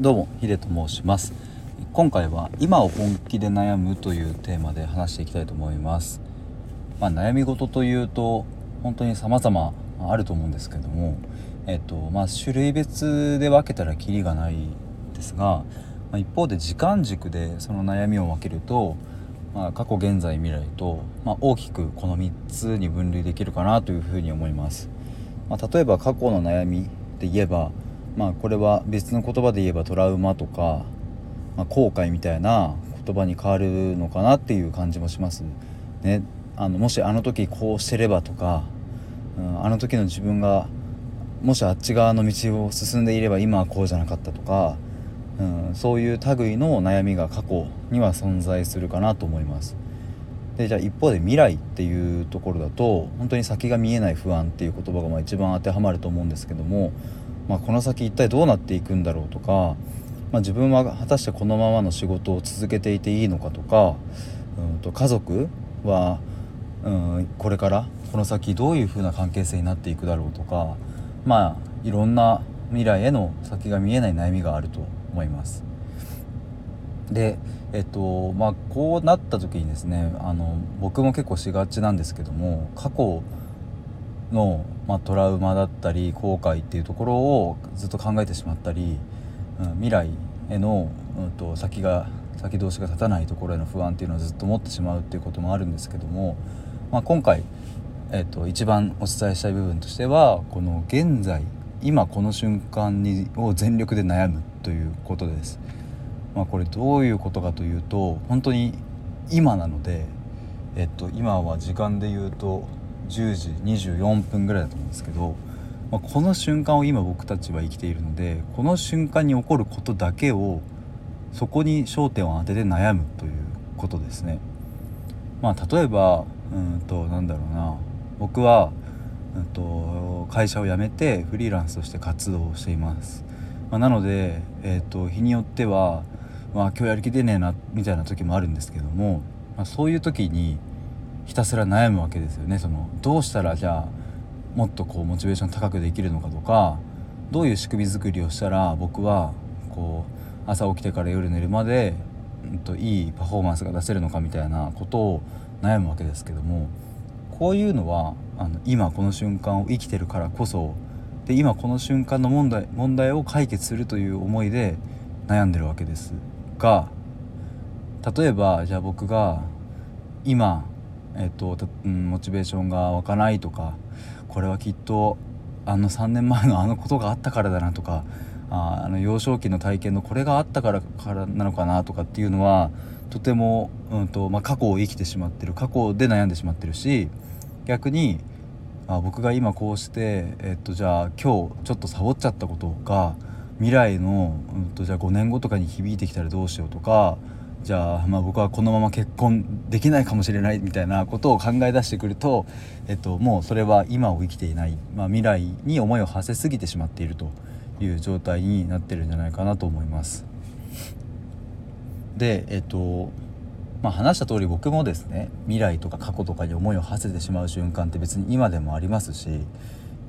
どうもヒデと申します。今回は今を本気で悩むというテーマで話していきたいと思います。まあ、悩み事というと本当に様々あると思うんですけどもえっとまあ種類別で分けたらキリがないですが、まあ、一方で時間軸でその悩みを分けるとまあ、過去現在未来と、まあ、大きくこの3つに分類できるかなというふうに思います、まあ、例えば過去の悩みで言えば、まあ、これは別の言葉で言えばトラウマとか、まあ、後悔みたいな言葉に変わるのかなっていう感じもしますね。あのもしあの時こうしてればとか、うん、あの時の自分がもしあっち側の道を進んでいれば今はこうじゃなかったとかうん、そういう類の悩みが過去には存在するかなと思います。でじゃあ一方で未来っていうところだと本当に先が見えない不安っていう言葉がまあ一番当てはまると思うんですけども、まあ、この先一体どうなっていくんだろうとか、まあ、自分は果たしてこのままの仕事を続けていていいのかとか、うん、と家族は、うん、これからこの先どういうふうな関係性になっていくだろうとかまあいろんな未来への先が見えない悩みがあると思います。でえっとまあこうなった時にですねあの僕も結構しがちなんですけども過去の、まあ、トラウマだったり後悔っていうところをずっと考えてしまったり、うん、未来への、うんと、先が先通しが立たないところへの不安っていうのをずっと持ってしまうっていうこともあるんですけども、まあ、今回、えっと、一番お伝えしたい部分としてはこの現在今この瞬間にを全力で悩むということです。まあ、これどういうことかというと本当に今なので、えっと、今は時間で言うと10時24分ぐらいだと思うんですけど、まあ、この瞬間を今僕たちは生きているのでこの瞬間に起こることだけをそこに焦点を当てて悩むということですね。まあ、例えばうんとなんだろうな僕はうんと会社を辞めてフリーランスとして活動をしています、まあ、なので、えーと、日によっては、まあ、今日やる気出ねえなみたいな時もあるんですけども、まあ、そういう時にひたすら悩むわけですよね。そのどうしたらじゃあもっとこうモチベーション高くできるのかとかどういう仕組み作りをしたら僕はこう朝起きてから夜寝るまで、うんと、いいパフォーマンスが出せるのかみたいなことを悩むわけですけどもこういうのはあの今この瞬間を生きてるからこそで今この瞬間の問題問題を解決するという思いで悩んでるわけですが例えばじゃあ僕が今、えっとうん、モチベーションが湧かないとかこれはきっとあの3年前のあのことがあったからだなとかああの幼少期の体験のこれがあったからからなのかなとかっていうのはとても、うんとまあ、過去を生きてしまってる過去で悩んでしまってるし逆にあ僕が今こうして、えっと、じゃあ今日ちょっとサボっちゃったことが未来の、うんと、じゃあ5年後とかに響いてきたらどうしようとかじゃあ、まあ、僕はこのまま結婚できないかもしれないみたいなことを考え出してくると、えっと、もうそれは今を生きていない、まあ、未来に思いを馳せすぎてしまっているという状態になってるんじゃないかなと思います。でえっとまあ、話した通り僕もですね未来とか過去とかに思いを馳せてしまう瞬間って別に今でもありますし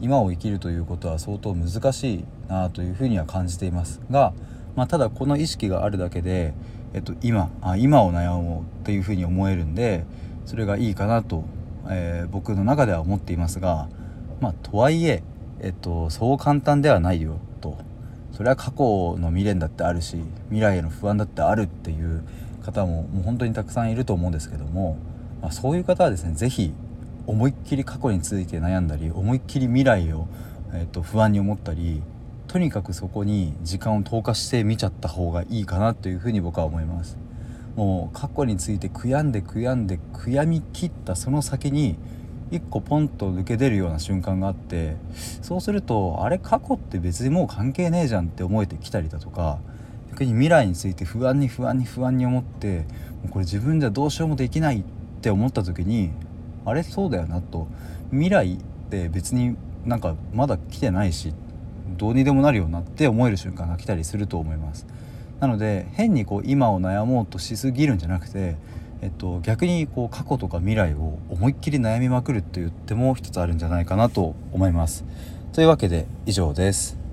今を生きるということは相当難しいなというふうには感じていますが、まあ、ただこの意識があるだけで、えっと、今あ今を悩もうっていうふうに思えるんでそれがいいかなと、えー、僕の中では思っていますが、まあ、とはいええっと、そう簡単ではないよと。それは過去の未練だってあるし未来への不安だってあるっていう方ももう本当にたくさんいると思うんですけども、まあ、そういう方はですね是非思いっきり過去について悩んだり思いっきり未来を、えー、と不安に思ったりとにかくそこに時間を投下して見ちゃった方がいいかなというふに僕は思います。もう過去について悔やんで悔やんで悔やみきったその先に一個ポンと抜け出るような瞬間があってそうするとあれ過去って別にもう関係ねえじゃんって思えてきたりだとか逆に未来について不安に不安に不安に思ってもうこれ自分じゃどうしようもできないって思った時にあれそうだよなと。未来って別になんかまだ来てないしっどうにでもなるよなって思える瞬間が来たりすると思います。なので変にこう今を悩もうとしすぎるんじゃなくて、えっと、逆にこう過去とか未来を思いっきり悩みまくると言っても一つあるんじゃないかなと思います。というわけで以上です。